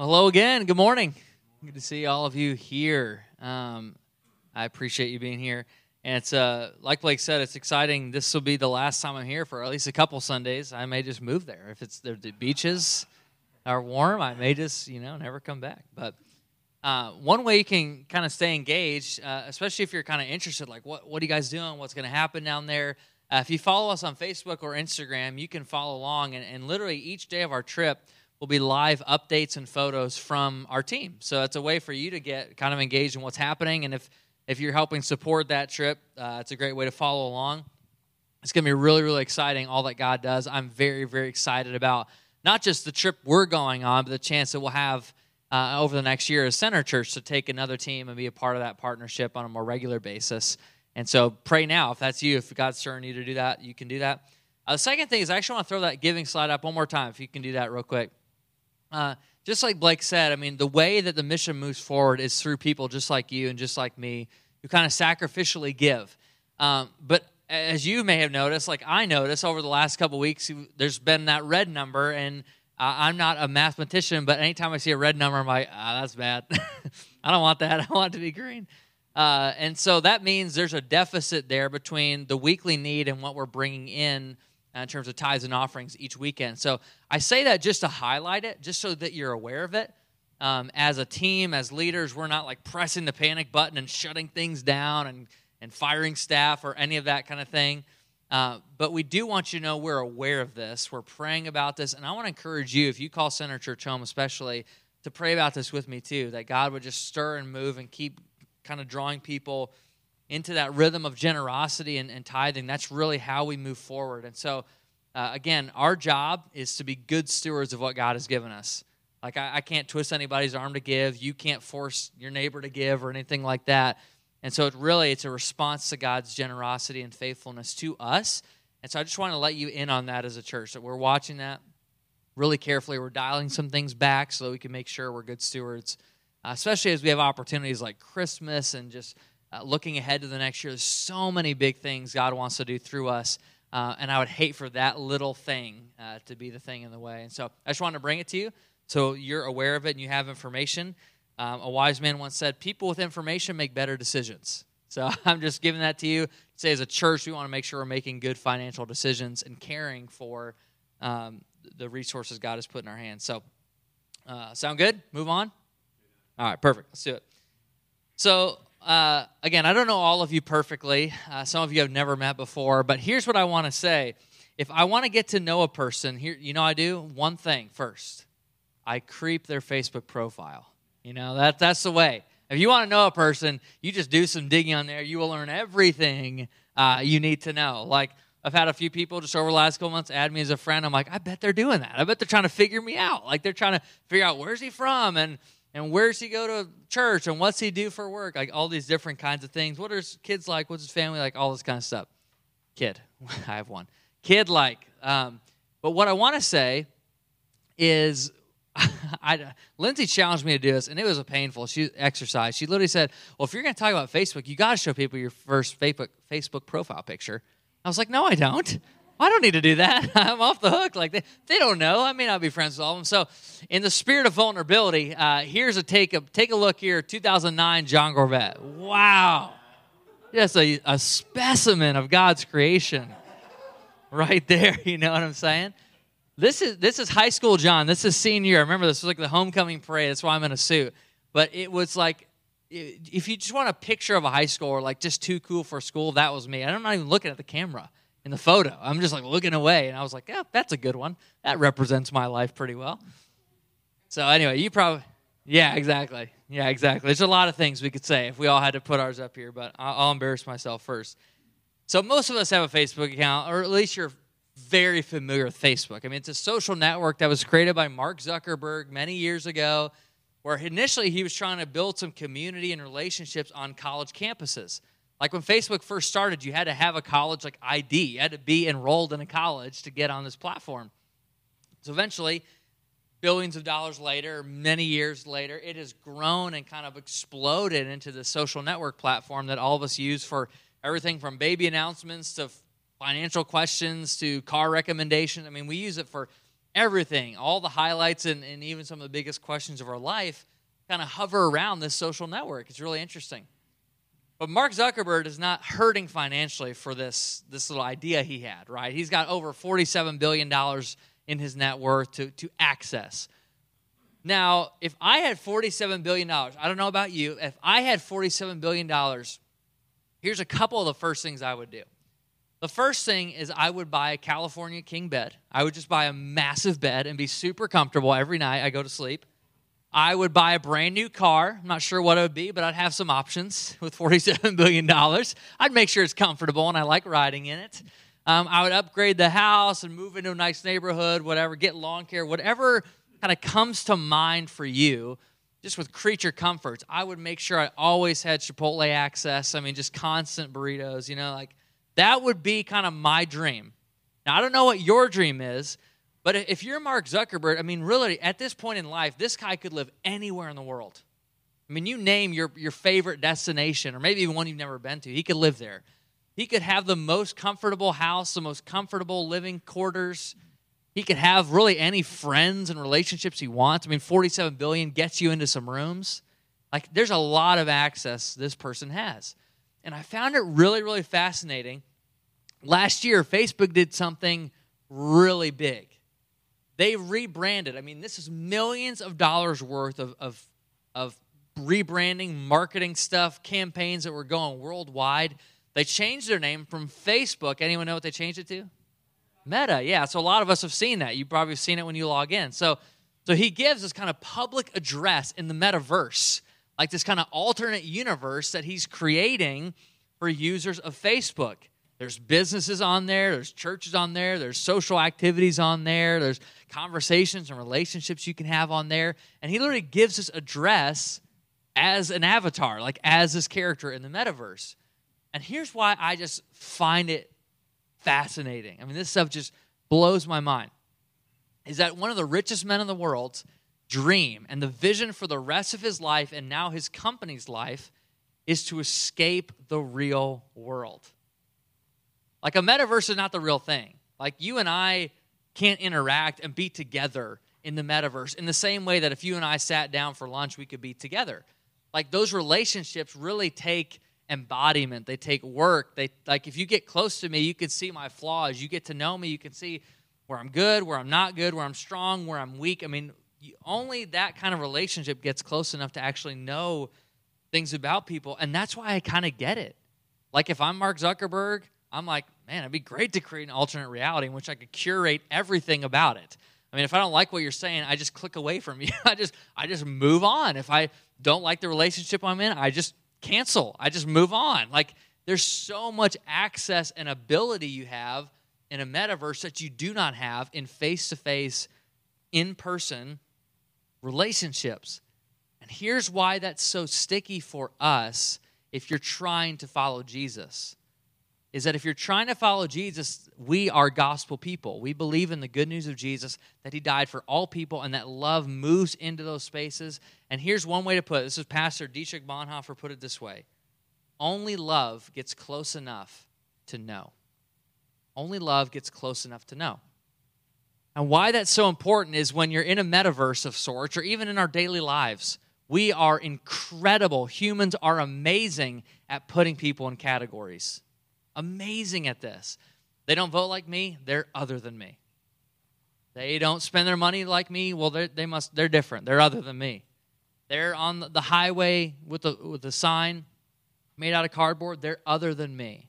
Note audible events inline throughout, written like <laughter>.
Hello again. Good morning. Good to see all of you here. Um, I appreciate you being here. And it's uh, like Blake said, it's exciting. This will be the last time I'm here for at least a couple Sundays. I may just move there if it's the, beaches are warm. I may just you know never come back. But uh, one way you can kind of stay engaged, uh, especially if you're kind of interested, like what what are you guys doing? What's going to happen down there? Uh, if you follow us on Facebook or Instagram, you can follow along. And, and literally each day of our trip will be live updates and photos from our team. So it's a way for you to get kind of engaged in what's happening. And if if you're helping support that trip, uh, it's a great way to follow along. It's going to be really, really exciting, all that God does. I'm very, very excited about not just the trip we're going on, but the chance that we'll have uh, over the next year as Center Church to take another team and be a part of that partnership on a more regular basis. And so pray now. If that's you, if God's stirring you to do that, you can do that. Uh, the second thing is I actually want to throw that giving slide up one more time, if you can do that real quick. Uh, just like Blake said, I mean, the way that the mission moves forward is through people just like you and just like me who kind of sacrificially give. Um, but as you may have noticed, like I noticed over the last couple weeks, there's been that red number, and uh, I'm not a mathematician, but anytime I see a red number, I'm like, ah, that's bad. <laughs> I don't want that. <laughs> I want it to be green. Uh, and so that means there's a deficit there between the weekly need and what we're bringing in in terms of tithes and offerings each weekend. So I say that just to highlight it, just so that you're aware of it. Um, as a team, as leaders, we're not like pressing the panic button and shutting things down and, and firing staff or any of that kind of thing. Uh, but we do want you to know we're aware of this. We're praying about this. And I want to encourage you, if you call Center Church home, especially, to pray about this with me too, that God would just stir and move and keep kind of drawing people into that rhythm of generosity and, and tithing. That's really how we move forward. And so, uh, again, our job is to be good stewards of what God has given us. Like, I, I, can't twist anybody's arm to give. You can't force your neighbor to give or anything like that. And so, it really, it's a response to God's generosity and faithfulness to us. And so, I just want to let you in on that as a church that we're watching that really carefully. We're dialing some things back so that we can make sure we're good stewards, uh, especially as we have opportunities like Christmas and just uh, looking ahead to the next year. There's so many big things God wants to do through us. Uh, and I would hate for that little thing uh, to be the thing in the way. And so I just wanted to bring it to you so you're aware of it and you have information. Um, a wise man once said, People with information make better decisions. <laughs> So I'm just giving that to you. Say, as a church, we want to make sure we're making good financial decisions and caring for um, the resources God has put in our hands. So, uh, sound good? Move on? All right, perfect. Let's do it. So, uh, again, I don't know all of you perfectly. Uh, some of you have never met before, but here's what I want to say. If I want to get to know a person, here, you know, I do one thing first. I creep their Facebook profile. You know, that that's the way. If you want to know a person, you just do some digging on there. You will learn everything uh, you need to know. Like I've had a few people just over the last couple months add me as a friend. I'm like, I bet they're doing that. I bet they're trying to figure me out. Like they're trying to figure out where's he from and and where's he go to church? And what's he do for work? Like all these different kinds of things. What are his kids like? What's his family like? All this kind of stuff. Kid. <laughs> I have one. Kid like um, but what i want to say is <laughs> I, Lindsay challenged me to do this, and it was a painful she, exercise. She literally said, "Well, if you're going to talk about Facebook, you got to show people your first Facebook Facebook profile picture." I was like, "No, I don't. I don't need to do that. <laughs> I'm off the hook. Like they, they don't know. I may not be friends with all of them. So, in the spirit of vulnerability, uh, here's a take a take a look here. 2009 John Gorveatte. Wow, just a, a specimen of God's creation, <laughs> right there. <laughs> You know what I'm saying? This is this is high school John. This is senior year. I remember this was like the homecoming parade. That's why I'm in a suit. But it was like if you just want a picture of a high schooler, like just too cool for school, that was me. I'm not even looking at the camera in the photo. I'm just like looking away, and I was like, yeah, that's a good one. That represents my life pretty well. So anyway, you probably, yeah, exactly, yeah, exactly. There's a lot of things we could say if we all had to put ours up here, but I'll, embarrass myself first. So most of us have a Facebook account, or at least you're very familiar with Facebook. I mean, it's a social network that was created by Mark Zuckerberg many years ago, where initially he was trying to build some community and relationships on college campuses. Like when Facebook first started, you had to have a college like ID. You had to be enrolled in a college to get on this platform. So eventually, billions of dollars later, many years later, it has grown and kind of exploded into the social network platform that all of us use for everything from baby announcements to financial questions to car recommendations. I mean, we use it for everything, all the highlights and, and even some of the biggest questions of our life kind of hover around this social network. It's really interesting. But Mark Zuckerberg is not hurting financially for this, this little idea he had, right? He's got over $47 billion in his net worth to, to access. Now, if I had $47 billion, I don't know about you, if I had $47 billion, here's a couple of the first things I would do. The first thing is I would buy a California king bed. I would just buy a massive bed and be super comfortable every night I go to sleep. I would buy a brand new car. I'm not sure what it would be, but I'd have some options <laughs> with $47 billion. I'd make sure it's comfortable and I like riding in it. Um, I would upgrade the house and move into a nice neighborhood, whatever, get lawn care, whatever kind of comes to mind for you, just with creature comforts. I would make sure I always had Chipotle access. I mean, just constant burritos, you know, like that would be kind of my dream. Now, I don't know what your dream is, but if you're Mark Zuckerberg, I mean, really, at this point in life, this guy could live anywhere in the world. I mean, you name your, your favorite destination, or maybe even one you've never been to, he could live there. He could have the most comfortable house, the most comfortable living quarters. He could have really any friends and relationships he wants. I mean, 47 billion gets you into some rooms. Like, there's a lot of access this person has. And I found it really, really fascinating. Last year, Facebook did something really big. They rebranded. I mean, this is millions of dollars worth of, of, of rebranding, marketing stuff, campaigns that were going worldwide. They changed their name from Facebook. Anyone know what they changed it to? Meta. Yeah. So a lot of us have seen that. You've probably seen it when you log in. So, so he gives this kind of public address in the metaverse, like this kind of alternate universe that he's creating for users of Facebook. There's businesses on there, there's churches on there, there's social activities on there, there's conversations and relationships you can have on there. And he literally gives us address as an avatar, like as this character in the metaverse. And here's why I just find it fascinating. I mean, this stuff just blows my mind. Is that one of the richest men in the world's dream and the vision for the rest of his life and now his company's life is to escape the real world. Like a metaverse is not the real thing. Like you and I can't interact and be together in the metaverse in the same way that if you and I sat down for lunch, we could be together. Like those relationships really take embodiment. They take work. They like if you get close to me, you can see my flaws. You get to know me, you can see where I'm good, where I'm not good, where I'm strong, where I'm weak. I mean, only that kind of relationship gets close enough to actually know things about people, and that's why I kind of get it. Like if I'm Mark Zuckerberg, I'm like, man, it'd be great to create an alternate reality in which I could curate everything about it. I mean, if I don't like what you're saying, I just click away from <laughs> you. I just I just move on. If I don't like the relationship I'm in, I just cancel. I just move on. Like there's so much access and ability you have in a metaverse that you do not have in face-to-face in-person relationships. And here's why that's so sticky for us if you're trying to follow Jesus is that if you're trying to follow Jesus, we are gospel people. We believe in the good news of Jesus, that he died for all people, and that love moves into those spaces. And here's one way to put it this is Pastor Dietrich Bonhoeffer put it this way Only love gets close enough to know. Only love gets close enough to know. And why that's so important is when you're in a metaverse of sorts, or even in our daily lives, we are incredible. Humans are amazing at putting people in categories amazing at this. They don't vote like me, they're other than me. They don't spend their money like me, well, they must, they're different. They're other than me. They're on the highway with the, with the sign made out of cardboard, they're other than me.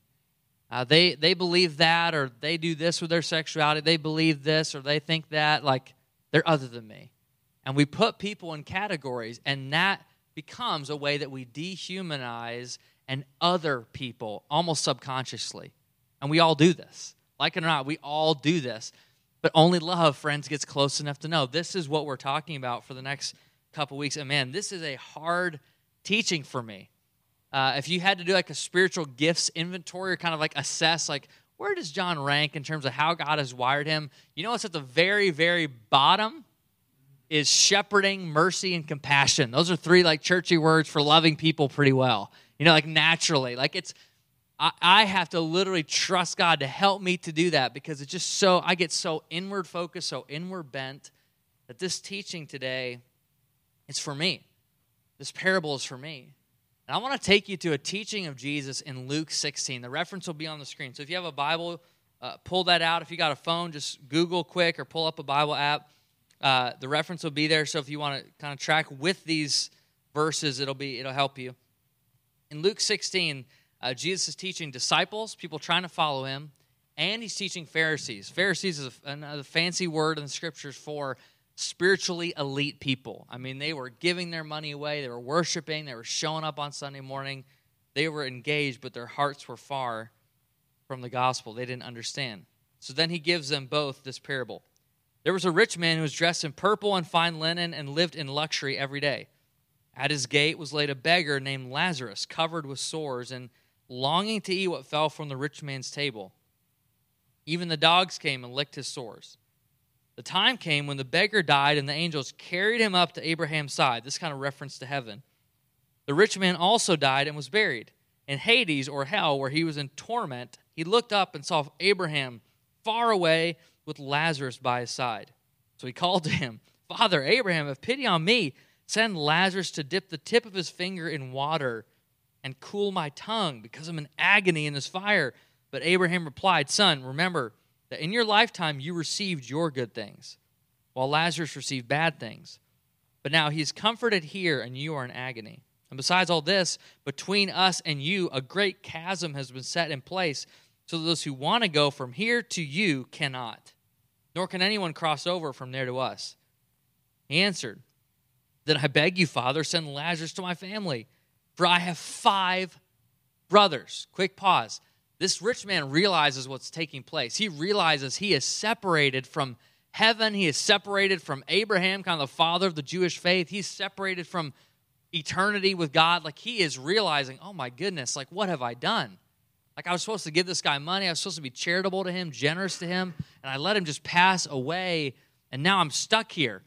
Uh, they, they believe that, or they do this with their sexuality, they believe this, or they think that, like, they're other than me. And we put people in categories, and that becomes a way that we dehumanize and other people almost subconsciously. And we all do this. Like it or not, we all do this. But only love, friends, gets close enough to know. This is what we're talking about for the next couple weeks. And man, this is a hard teaching for me. Uh, if you had to do like a spiritual gifts inventory or kind of like assess, like, where does John rank in terms of how God has wired him? You know what's at the very, very bottom? Is shepherding, mercy, and compassion. Those are three like churchy words for loving people pretty well you know, like naturally. Like it's I, I have to literally trust God to help me to do that because it's just so, I get so inward focused, so inward bent that this teaching today is for me. This parable is for me. And I want to take you to a teaching of Jesus in Luke 16. The reference will be on the screen. So if you have a Bible, uh, pull that out. If you got a phone, just Google quick or pull up a Bible app. Uh, the reference will be there. So if you want to kind of track with these verses, it'll be it'll help you. In Luke 16, uh, Jesus is teaching disciples, people trying to follow him, and he's teaching Pharisees. Pharisees is a, another fancy word in the scriptures for spiritually elite people. I mean, they were giving their money away, they were worshiping, they were showing up on Sunday morning, they were engaged, but their hearts were far from the gospel. They didn't understand. So then he gives them both this parable. There was a rich man who was dressed in purple and fine linen and lived in luxury every day. At his gate was laid a beggar named Lazarus, covered with sores and longing to eat what fell from the rich man's table. Even the dogs came and licked his sores. The time came when the beggar died, and the angels carried him up to Abraham's side. This kind of reference to heaven. The rich man also died and was buried. In Hades, or hell, where he was in torment, he looked up and saw Abraham far away with Lazarus by his side. So he called to him, Father Abraham, have pity on me. Send Lazarus to dip the tip of his finger in water and cool my tongue because I'm in agony in this fire. But Abraham replied, Son, remember, that in your lifetime you received your good things, while Lazarus received bad things. But now he is comforted here, and you are in agony. And besides all this, between us and you, a great chasm has been set in place, so that those who want to go from here to you cannot, nor can anyone cross over from there to us. He answered, Then I beg you, Father, send Lazarus to my family, for I have five brothers. Quick pause this rich man realizes what's taking place. He realizes he is separated from heaven, he is separated from Abraham, kind of the father of the Jewish faith. He's separated from eternity with God. Like he is realizing, oh my goodness, like what have I done? Like I was supposed to give this guy money, I was supposed to be charitable to him, generous to him, and I let him just pass away, and now I'm stuck here.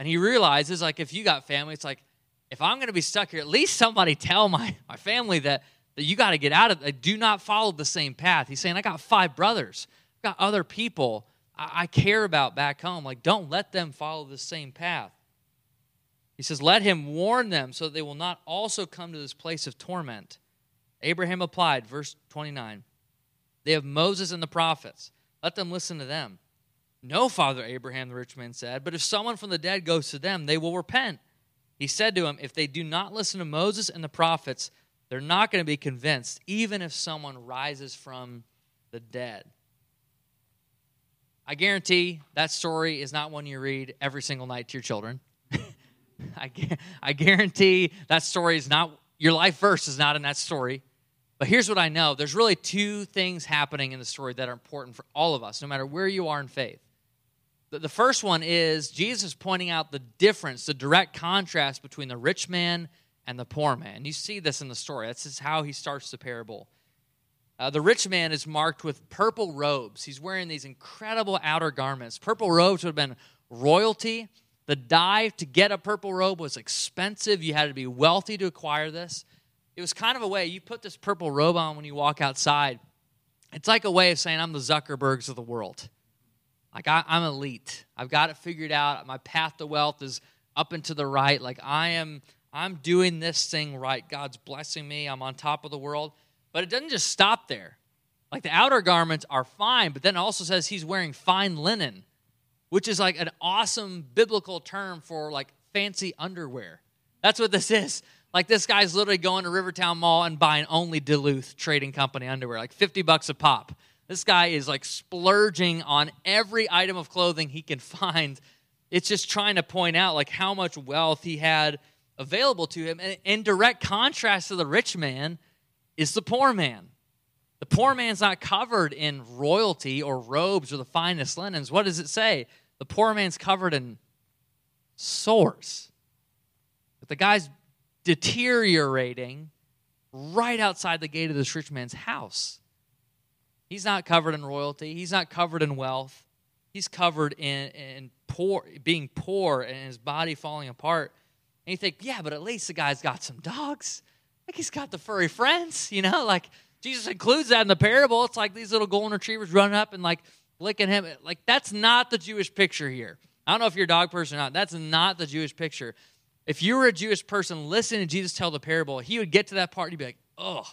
And he realizes, like, if you got family, it's like, if I'm going to be stuck here, at least somebody tell my, my family that that you got to get out of it. Do not follow the same path. He's saying, I got five brothers, I've got other people I, I care about back home. Like, don't let them follow the same path. He says, Let him warn them so that they will not also come to this place of torment. Abraham applied, verse 29. They have Moses and the prophets. Let them listen to them. No, Father Abraham, the rich man said, but if someone from the dead goes to them, they will repent. He said to him, If they do not listen to Moses and the prophets, they're not going to be convinced, even if someone rises from the dead. I guarantee that story is not one you read every single night to your children. <laughs> I, I guarantee that story is not, your life verse is not in that story. But here's what I know there's really two things happening in the story that are important for all of us, no matter where you are in faith. The first one is Jesus pointing out the difference, the direct contrast between the rich man and the poor man. You see this in the story. This is how he starts the parable. Uh, the rich man is marked with purple robes. He's wearing these incredible outer garments. Purple robes would have been royalty. The dive to get a purple robe was expensive. You had to be wealthy to acquire this. It was kind of a way you put this purple robe on when you walk outside. It's like a way of saying, I'm the Zuckerbergs of the world. Like, I, I'm elite. I've got it figured out. My path to wealth is up and to the right. Like, I am I'm doing this thing right. God's blessing me. I'm on top of the world. But it doesn't just stop there. Like the outer garments are fine, but then it also says he's wearing fine linen, which is like an awesome biblical term for like fancy underwear. That's what this is. Like this guy's literally going to Rivertown Mall and buying only Duluth Trading Company underwear, like 50 bucks a pop. This guy is like splurging on every item of clothing he can find. It's just trying to point out like how much wealth he had available to him. And in direct contrast to the rich man is the poor man. The poor man's not covered in royalty or robes or the finest linens. What does it say? The poor man's covered in sores. But the guy's deteriorating right outside the gate of this rich man's house. He's not covered in royalty. He's not covered in wealth. He's covered in, in poor, being poor and his body falling apart. And you think, yeah, but at least the guy's got some dogs. Like he's got the furry friends, <laughs> you know? Like Jesus includes that in the parable. It's like these little golden retrievers running up and like licking him. Like that's not the Jewish picture here. I don't know if you're a dog person or not. That's not the Jewish picture. If you were a Jewish person listening to Jesus tell the parable, he would get to that part and he'd be like, oh,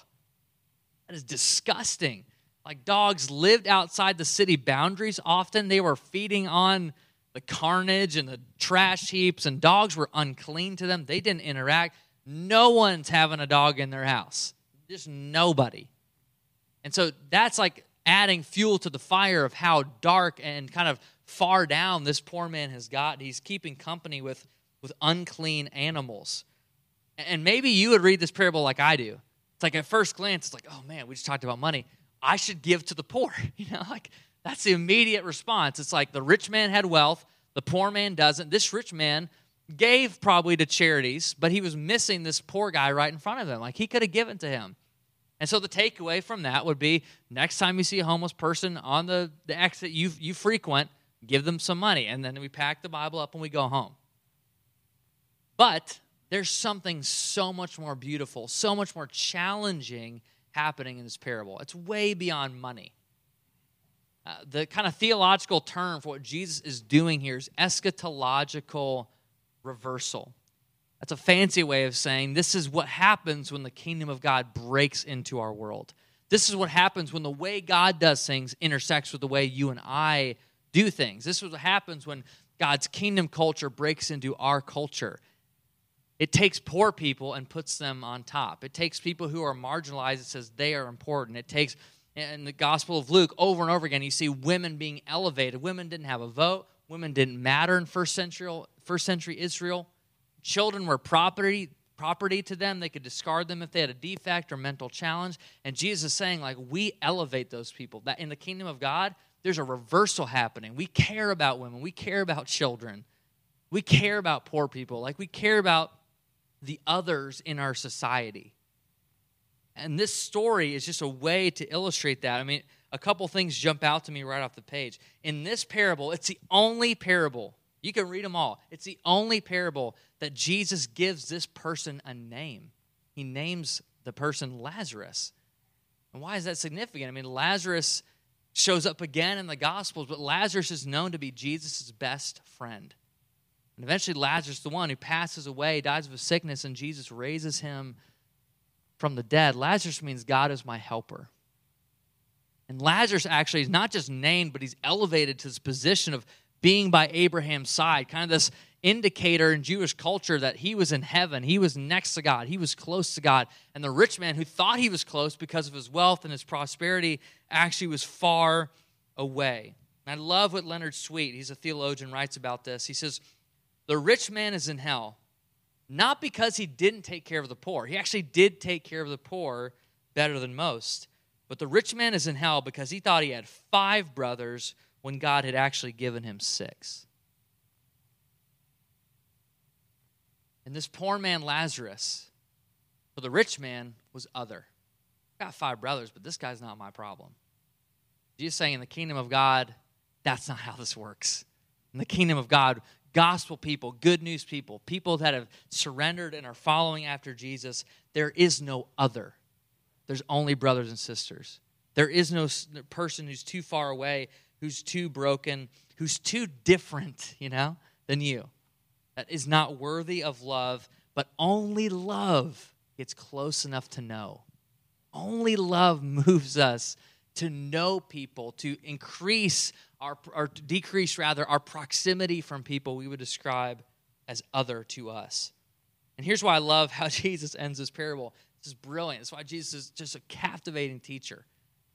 that is disgusting. Like dogs lived outside the city boundaries often. They were feeding on the carnage and the trash heaps, and dogs were unclean to them. They didn't interact. No one's having a dog in their house, just nobody. And so that's like adding fuel to the fire of how dark and kind of far down this poor man has got. He's keeping company with, with unclean animals. And maybe you would read this parable like I do. It's like at first glance, it's like, oh man, we just talked about money. I should give to the poor. <laughs> You know, like that's the immediate response. It's like the rich man had wealth, the poor man doesn't. This rich man gave probably to charities, but he was missing this poor guy right in front of him. Like he could have given to him. And so the takeaway from that would be next time you see a homeless person on the, the exit you, you frequent, give them some money. And then we pack the Bible up and we go home. But there's something so much more beautiful, so much more challenging happening in this parable. It's way beyond money. Uh, the kind of theological term for what Jesus is doing here is eschatological reversal. That's a fancy way of saying this is what happens when the kingdom of God breaks into our world. This is what happens when the way God does things intersects with the way you and I do things. This is what happens when God's kingdom culture breaks into our culture. It takes poor people and puts them on top. It takes people who are marginalized and says they are important. It takes in the Gospel of Luke over and over again, you see women being elevated. Women didn't have a vote. Women didn't matter in first century, first century Israel. Children were property, property to them. They could discard them if they had a defect or mental challenge. And Jesus is saying, like, we elevate those people. That in the kingdom of God, there's a reversal happening. We care about women. We care about children. We care about poor people. Like we care about the others in our society. And this story is just a way to illustrate that. I mean, a couple things jump out to me right off the page. In this parable, it's the only parable, you can read them all. It's the only parable that Jesus gives this person a name. He names the person Lazarus. And why is that significant? I mean, Lazarus shows up again in the Gospels, but Lazarus is known to be Jesus' best friend. And eventually, Lazarus, the one who passes away, dies of a sickness, and Jesus raises him from the dead. Lazarus means God is my helper. And Lazarus actually is not just named, but he's elevated to this position of being by Abraham's side, kind of this indicator in Jewish culture that he was in heaven. He was next to God. He was close to God. And the rich man who thought he was close because of his wealth and his prosperity actually was far away. And I love what Leonard Sweet, he's a theologian, writes about this. He says, The rich man is in hell not because he didn't take care of the poor. He actually did take care of the poor better than most. But the rich man is in hell because he thought he had five brothers when God had actually given him six. And this poor man, Lazarus, for the rich man, was other. I got five brothers, but this guy's not my problem. Jesus saying in the kingdom of God, that's not how this works. In the kingdom of God, gospel people, good news people, people that have surrendered and are following after Jesus, there is no other. There's only brothers and sisters. There is no person who's too far away, who's too broken, who's too different, you know, than you. That is not worthy of love, but only love gets close enough to know. Only love <laughs> moves us to know people, to increase our, or decrease rather, our proximity from people we would describe as other to us. And here's why I love how <laughs> Jesus ends this parable. This is brilliant. That's why Jesus is just a captivating teacher.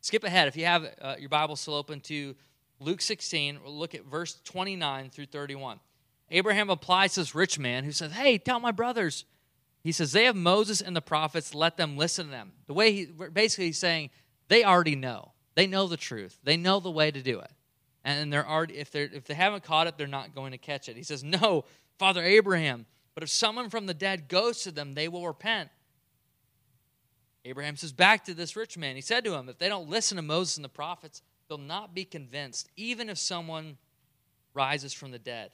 Skip ahead. If you have uh, your Bible still open to Luke 16, we'll look at verse 29 through 31. Abraham applies to this rich man who says, Hey, tell my brothers. He says, They have Moses and the prophets, let them listen to them. The way he basically he's saying, they already know. They know the truth. They know the way to do it and they're already if they if they haven't caught it, they're not going to catch it. He says, "No, Father Abraham, but if someone from the dead goes to them, they will repent." Abraham says back to this rich man. He said to him, "If they don't listen to Moses and the prophets, they'll not be convinced, even if someone rises from the dead."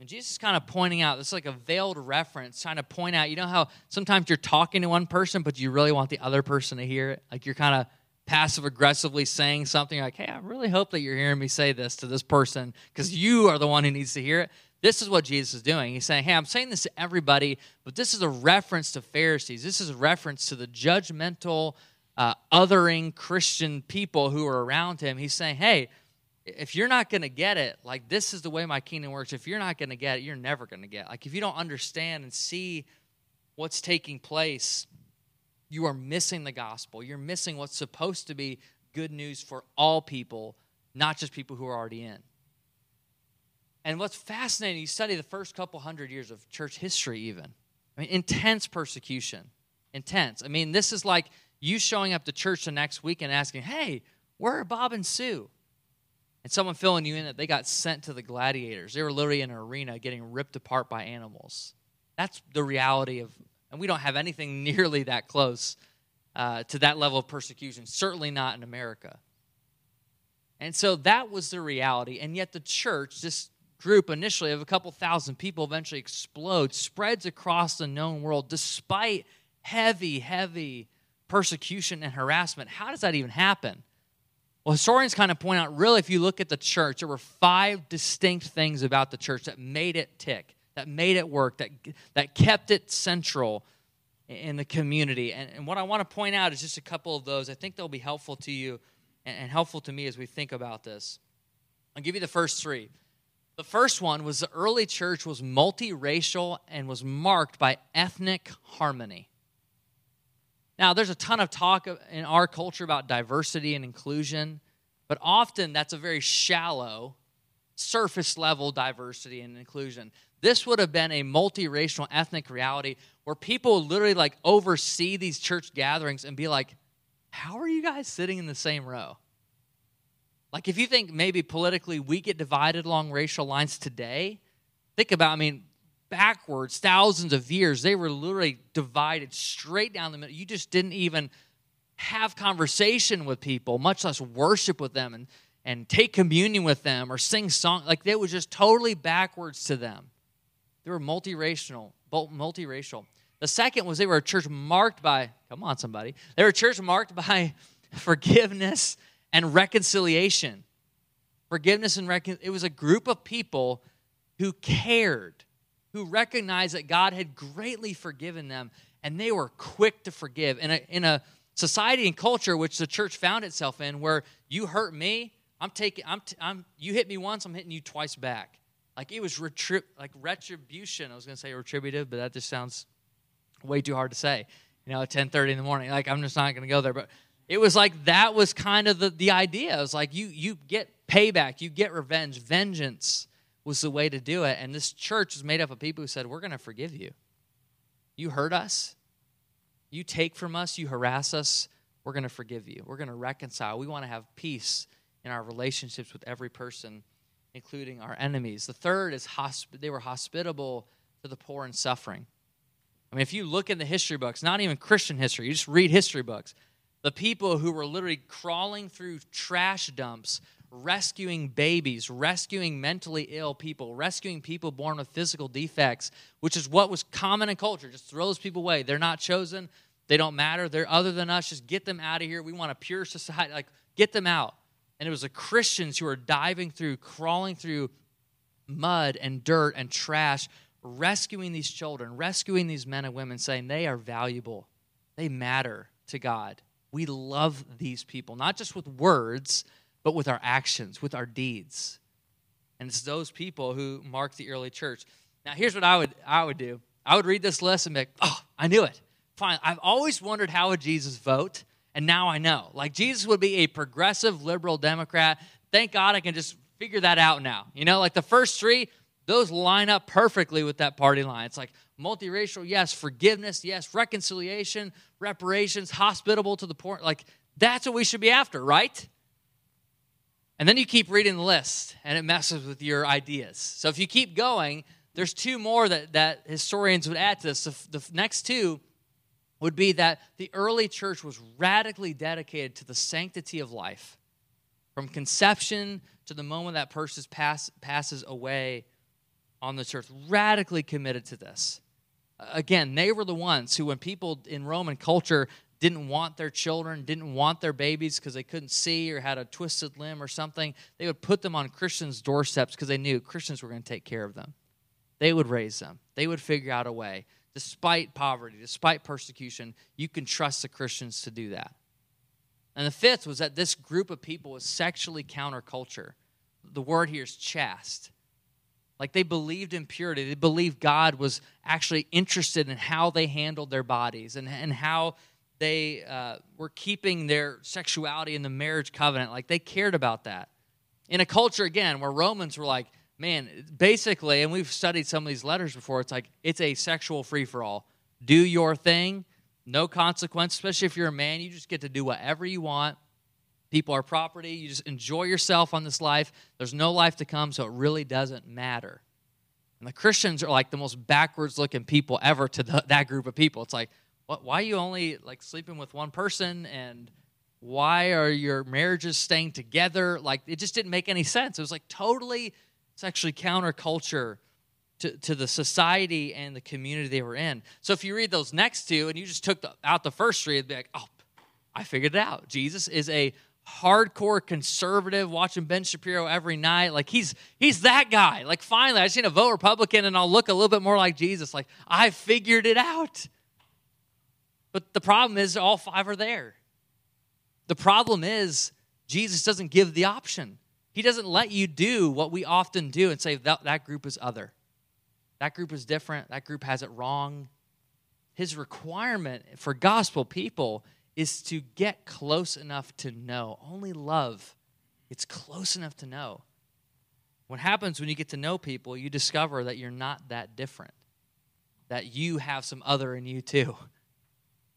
And Jesus is kind of pointing out, this is like a veiled reference, trying to point out, you know how sometimes you're talking to one person, but you really want the other person to hear it? Like you're kind of passive aggressively saying something like, hey, I really hope that you're hearing me say this to this person because you are the one who needs to hear it. This is what Jesus is doing. He's saying, hey, I'm saying this to everybody, but this is a reference to Pharisees. This is a reference to the judgmental, uh, othering Christian people who are around him. He's saying, hey, if you're not going to get it, like this is the way my kingdom works. If you're not going to get it, you're never going to get it. Like if you don't understand and see what's taking place, you are missing the gospel. You're missing what's supposed to be good news for all people, not just people who are already in. And what's fascinating, you study the first couple hundred years of church history, even. I mean, intense persecution. Intense. I mean, this is like you showing up to church the next week and asking, hey, where are Bob and Sue? And someone filling you in that they got sent to the gladiators. They were literally in an arena getting ripped apart by animals. That's the reality of, and we don't have anything <laughs> nearly that close uh, to that level of persecution, certainly not in America. And so that was the reality. And yet the church, this group initially of a couple thousand people, eventually explodes, spreads across the known world despite heavy, heavy persecution and harassment. How does that even happen? Well, historians kind of point out really, if you look at the church, there were five distinct things about the church that made it tick, that made it work, that, that kept it central in the community. And, and what I want to point out is just a couple of those. I think they'll be helpful to you and, and helpful to me as we think about this. I'll give you the first three. The first one was the early church was multiracial and was marked by ethnic harmony. Now, there's a ton of talk in our culture about diversity and inclusion, but often that's a very shallow, surface level diversity and inclusion. This would have been a multiracial ethnic reality where people literally like oversee these church gatherings and be like, how are you guys sitting in the same row? Like, if you think maybe politically we get divided along racial lines today, think about, I mean, backwards thousands of years. They were literally divided straight down the middle. You just didn't even have conversation with people, much less worship with them and, and take communion with them or sing songs. Like they was just totally backwards to them. They were multiracial, multiracial. The second was they were a church marked by, come on, somebody. They were a church marked by <laughs> forgiveness and reconciliation. Forgiveness and recon- it was a group of people who cared who recognized that God had greatly forgiven them and they were quick to forgive. In a, in a society and culture which the church found itself in, where you hurt me, I'm taking, I'm, t- I'm, you hit me once, I'm hitting you twice back. Like it was retri- like retribution. I was going to say retributive, but that just sounds way too hard to say. You know, at 10:30 in the morning. Like I'm just not going to go there. But it was like that was kind of the, the idea. It was like you you get payback, you get revenge, vengeance was the way to do it. And this church was made up of people who said, We're going to forgive you. You hurt us, you take from us, you harass us. We're going to forgive you. We're going to reconcile. We want to have peace in our relationships with every person, including our enemies. The third is hosp- they were hospitable to the poor and suffering. I mean, if you look in the history books, not even Christian history, you just read history books, the people who were literally crawling through trash dumps rescuing babies, rescuing mentally ill people, rescuing people born with physical defects, which is what was common in culture. Just throw those people away. They're not chosen. They don't matter. They're other than us. Just get them out of here. We want a pure society. Like, get them out. And it was the Christians who were diving through, crawling through mud and dirt and trash, rescuing these children, rescuing these men and women, saying they are valuable. They matter to God. We love these people, not just with words, but with our actions, with our deeds. And it's those people who mark the early church. Now, here's what I would I would do. I would read this list and be like, oh, I knew it. Fine. I've always wondered how would Jesus vote, and now I know. Like Jesus would be a progressive liberal Democrat. Thank God I can just figure that out now. You know, like the first three, those line up perfectly with that party line. It's like multiracial, yes, forgiveness, yes, reconciliation, reparations, hospitable to the poor. Like that's what we should be after, right? And then you keep reading the list and it messes with your ideas. So if you keep going, there's two more that, that historians would add to this. The, the next two would be that the early church was radically dedicated to the sanctity of life. From conception to the moment that person pass, passes away, on the church, radically committed to this. Again, they were the ones who, when people in Roman culture didn't want their children, didn't want their babies because they couldn't see or had a twisted limb or something, they would put them on Christians' doorsteps because they knew Christians were going to take care of them. They would raise them, they would figure out a way. Despite poverty, despite persecution, you can trust the Christians to do that. And the fifth was that this group of people was sexually counterculture. The word here is chaste. Like they believed in purity. They believed God was actually interested in how they handled their bodies and, and how they uh, were keeping their sexuality in the marriage covenant. Like they cared about that. In a culture, again, where Romans were like, man, basically, and we've studied some of these letters before, it's like it's a sexual free for all. Do your thing, no consequence, especially if you're a man. You just get to do whatever you want. People are property. You just enjoy yourself on this life. There's no life to come, so it really doesn't matter. And the Christians are like the most backwards looking people ever to the, that group of people. It's like, what, why are you only like sleeping with one person? And why are your marriages staying together? Like, it just didn't make any sense. It was like totally sexually counterculture to, to the society and the community they were in. So if you read those next two and you just took the, out the first three, it'd be like, oh, I figured it out. Jesus is a hardcore conservative watching Ben Shapiro every night. Like he's he's that guy. Like finally, I just need to vote Republican and I'll look a little bit more like Jesus. Like I figured it out. But the problem is all five are there. The problem is Jesus doesn't give the option. He doesn't let you do what we often do and say that, that group is other. That group is different. That group has it wrong. His requirement for gospel people is to get close enough to know. Only love it's close enough to know. What happens when you get to know people, you discover that you're not that different, that you have some other in you too.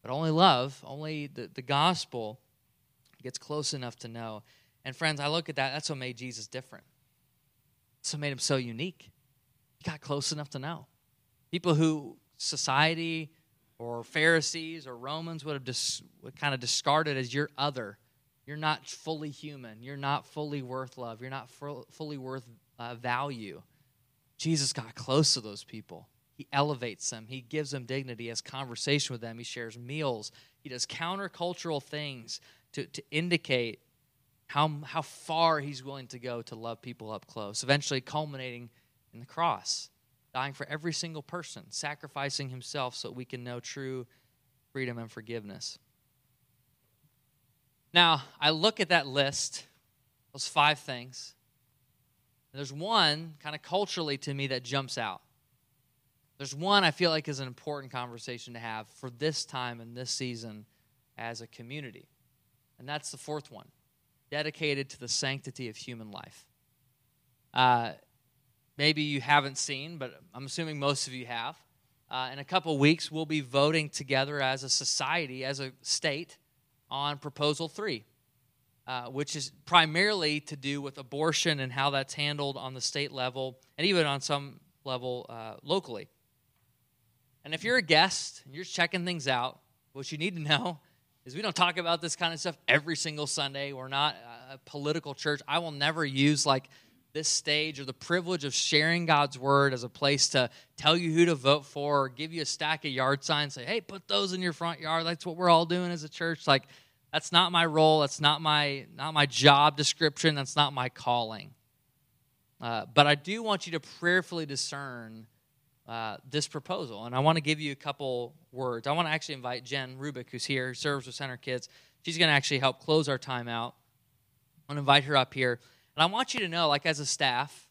But only love, only the, the gospel gets close enough to know. And friends, I look at that, that's what made Jesus different. That's what made him so unique. He got close enough to know. People who society, or Pharisees or Romans would have dis, would kind of discarded as you're other. You're not fully human. You're not fully worth love. You're not fully worth uh, value. Jesus got close to those people. He elevates them. He gives them dignity. He has conversation with them. He shares meals. He does countercultural things to, to indicate how, how far he's willing to go to love people up close, eventually culminating in the cross dying for every single person, sacrificing himself so we can know true freedom and forgiveness. Now, I look at that list, those five things, there's one kind of culturally to me that jumps out. There's one I feel like is an important conversation to have for this time and this season as a community. And that's the fourth one dedicated to the sanctity of human life. Uh, maybe you haven't seen, but I'm assuming most of you have. Uh, in a couple weeks, we'll be voting together as a society, as a state, on Proposal 3, uh, which is primarily to do with abortion and how that's handled on the state level and even on some level uh, locally. And if you're a guest and you're checking things out, what you need to know is we don't talk about this kind of stuff every single Sunday. We're not a political church. I will never use like this stage or the privilege of sharing God's word as a place to tell you who to vote for or give you a stack of yard signs, say, hey, put those in your front yard. That's what we're all doing as a church. Like, that's not my role. That's not my not my job description. That's not my calling. Uh, but I do want you to prayerfully discern uh, this proposal, and I want to give you a couple words. I want to actually invite Jen Rubik, who's here, who serves with Center Kids. She's going to actually help close our time out. I want to invite her up here. And I want you to know, like as a staff,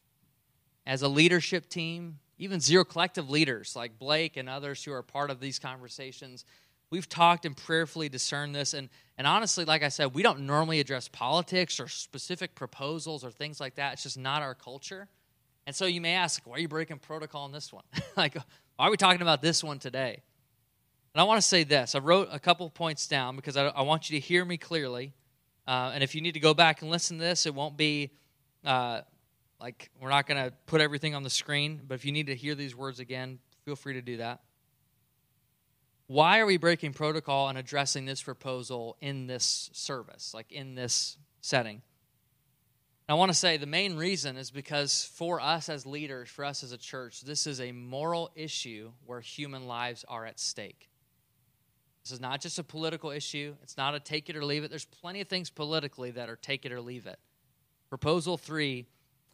as a leadership team, even Zero Collective leaders like Blake and others who are part of these conversations, we've talked and prayerfully discerned this. And, and honestly, like I said, we don't normally address politics or specific proposals or things like that. It's just not our culture. And so you may ask, why are you breaking protocol on this one? <laughs> like, why are we talking about this one today? And I want to say this. I wrote a couple points down because I, I want you to hear me clearly. Uh, and if you need to go back and listen to this, it won't be uh, like we're not going to put everything on the screen, but if you need to hear these words again, feel free to do that. Why are we breaking protocol and addressing this proposal in this service, like in this setting? I want to say the main reason is because for us as leaders, for us as a church, this is a moral issue where human lives are at stake. This is not just a political issue. It's not a take it or leave it. There's plenty of things politically that are take it or leave it. Proposal three,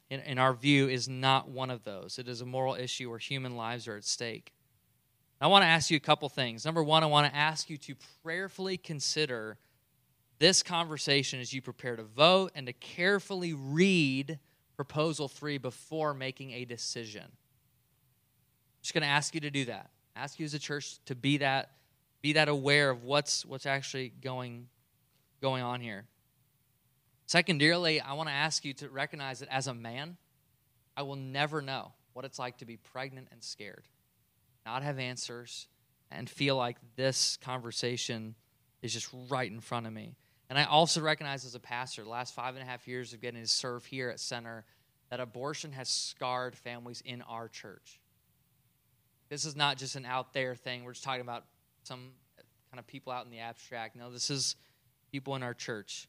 in, in our view, is not one of those. It is a moral issue where human lives are at stake. I want to ask you a couple things. Number one, I want to ask you to prayerfully consider this conversation as you prepare to vote and to carefully read proposal three before making a decision. I'm just going to ask you to do that. Ask you as a church to be that, be that aware of what's what's actually going, going on here. Secondarily, I want to ask you to recognize that as a man, I will never know what it's like to be pregnant and scared, not have answers, and feel like this conversation is just right in front of me. And I also recognize as a pastor, the last five and a half years of getting to serve here at Center, that abortion has scarred families in our church. This is not just an out there thing. We're just talking about some kind of people out in the abstract. No, this is people in our church.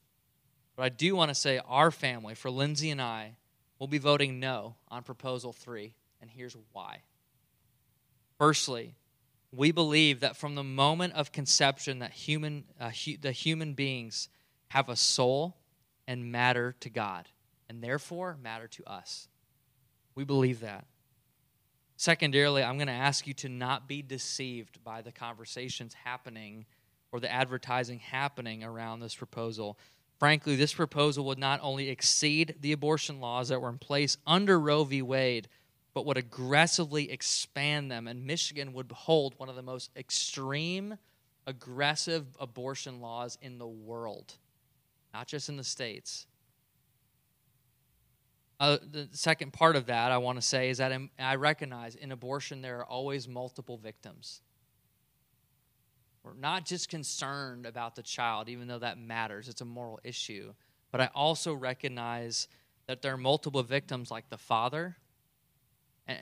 But I do want to say our family, for Lindsay and I, will be voting no on proposal three, and here's why. Firstly, we believe that from the moment of conception that human uh, hu- the human beings have a soul and matter to god and therefore matter to us. We believe that. Secondarily i'm going to ask you to not be deceived by the conversations happening or the advertising happening around this proposal. Frankly this proposal would not only exceed the abortion laws that were in place under roe v. Wade but would aggressively expand them. And Michigan would hold one of the most extreme, aggressive abortion laws in the world, not just in the States. Uh, the second part of that I want to say is that I recognize in abortion there are always multiple victims. We're not just concerned about the child, even though that matters, it's a moral issue. But I also recognize that there are multiple victims, like the father,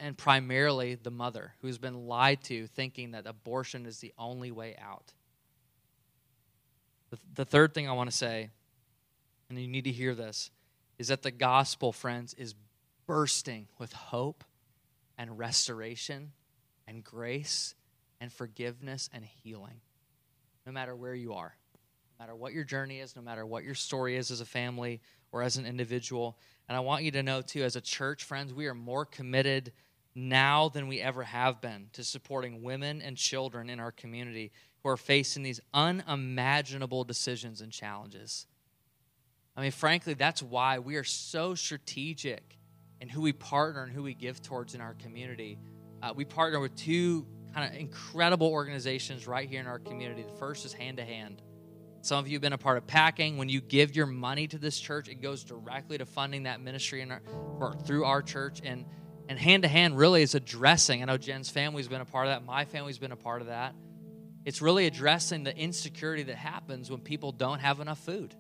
and, primarily the mother who's been lied to thinking that abortion is the only way out. The, third thing I want to say, and you need to hear this, is that the gospel, friends, is bursting with hope and restoration and grace and forgiveness and healing, no matter where you are, no matter what your journey is, no matter what your story is as a family or as an individual. And I want you to know, too, as a church, friends, we are more committed now than we ever have been to supporting women and children in our community who are facing these unimaginable decisions and challenges. I mean, frankly, that's why we are so strategic in who we partner and who we give towards in our community. Uh, we partner with two kind of incredible organizations right here in our community. The first is Hand to Hand. Some of you have been a part of packing. When you give your money to this church, it goes directly to funding that ministry in our, or through our church. And and hand to hand really is addressing. I know Jen's family's been a part of that. My family's been a part of that. It's really addressing the insecurity that happens when people don't have enough food.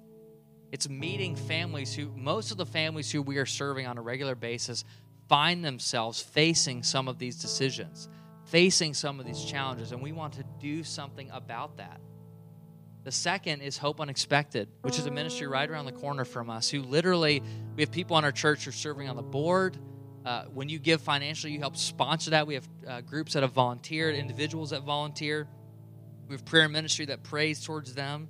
It's meeting families who, most of the families who we are serving on a regular basis, find themselves facing some of these decisions, facing some of these challenges, and we want to do something about that. The second is Hope Unexpected, which is a ministry right around the corner from us who literally, we have people on our church who are serving on the board. Uh, when you give financially, you help sponsor that. We have uh, groups that have volunteered, individuals that volunteer. We have prayer ministry that prays towards them.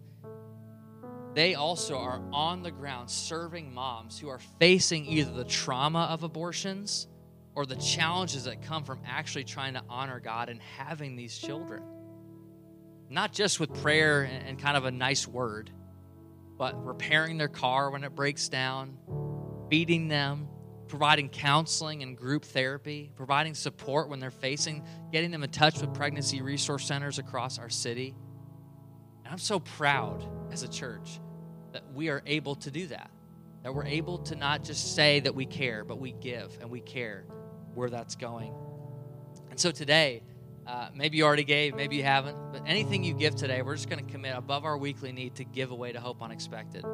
They also are on the ground serving moms who are facing either the trauma of abortions or the challenges that come from actually trying to honor God and having these children not just with prayer and kind of a nice word, but repairing their car when it breaks down, feeding them, providing counseling and group therapy, providing support when they're facing, getting them in touch with pregnancy resource centers across our city. And I'm so proud as a church that we are able to do that. That we're able to not just say that we care, but we give and we care where that's going. And so today, uh, maybe you already gave, maybe you haven't, but anything you give today, we're just going to commit above our weekly need to give away to Hope Unexpected.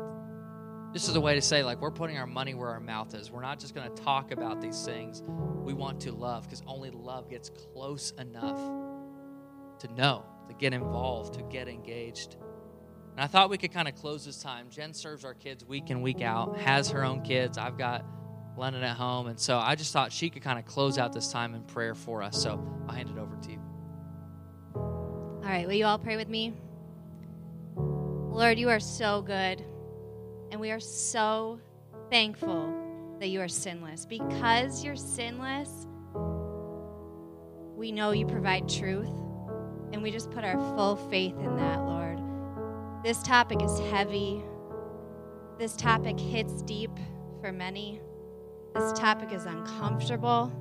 This is a way to say, like, we're putting our money where our mouth is. We're not just going to talk about these things. We want to love because only love gets close enough to know, to get involved, to get engaged. And I thought we could kind of close this time. Jen serves our kids week in, week out, has her own kids. I've got Lennon at home. And so I just thought she could kind of close out this time in prayer for us. So I'll hand it over to you. All right, will you all pray with me? Lord, you are so good. And we are so thankful that you are sinless. Because you're sinless, we know you provide truth. And we just put our full faith in that, Lord. This topic is heavy. This topic hits deep for many. This topic is uncomfortable.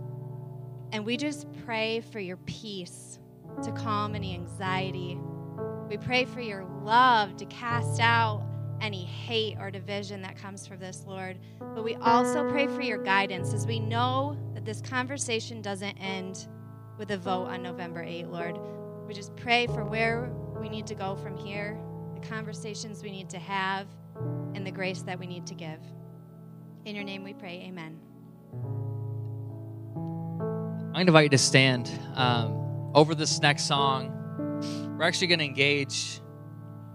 And we just pray for your peace to calm any anxiety. We pray for your love to cast out any hate or division that comes from this, Lord. But we also pray for your guidance as we know that this conversation doesn't end with a vote on November 8, Lord. We just pray for where we need to go from here the conversations we need to have, and the grace that we need to give. In your name we pray, amen. To invite you to stand. Um, over this next song, we're actually going to engage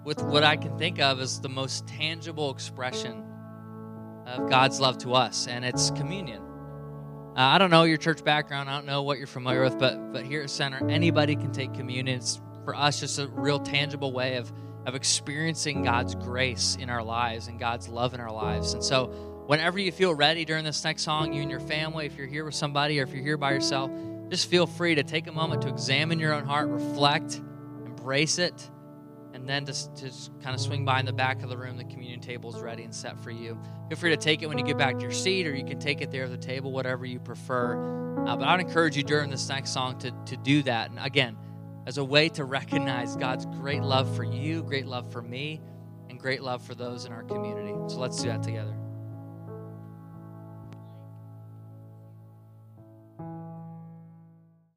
with what I can think of as the most tangible expression of God's love to us, and it's communion. Uh, I don't know your church background. I don't know what you're familiar with, but but here at Center, anybody can take communion. It's for us just a real tangible way of of experiencing God's grace in our lives and God's love in our lives. And so, whenever you feel ready during this next song, you and your family, if you're here with somebody or if you're here by yourself, just feel free to take a moment to examine your own heart, reflect, embrace it, and then just, just kind of swing by in the back of the room. The communion table is ready and set for you. Feel free to take it when you get back to your seat, or you can take it there at the table, whatever you prefer. Uh, but I'd encourage you during this next song to, to do that. And again, as a way to recognize God's great love for you, great love for me, and great love for those in our community. So let's do that together.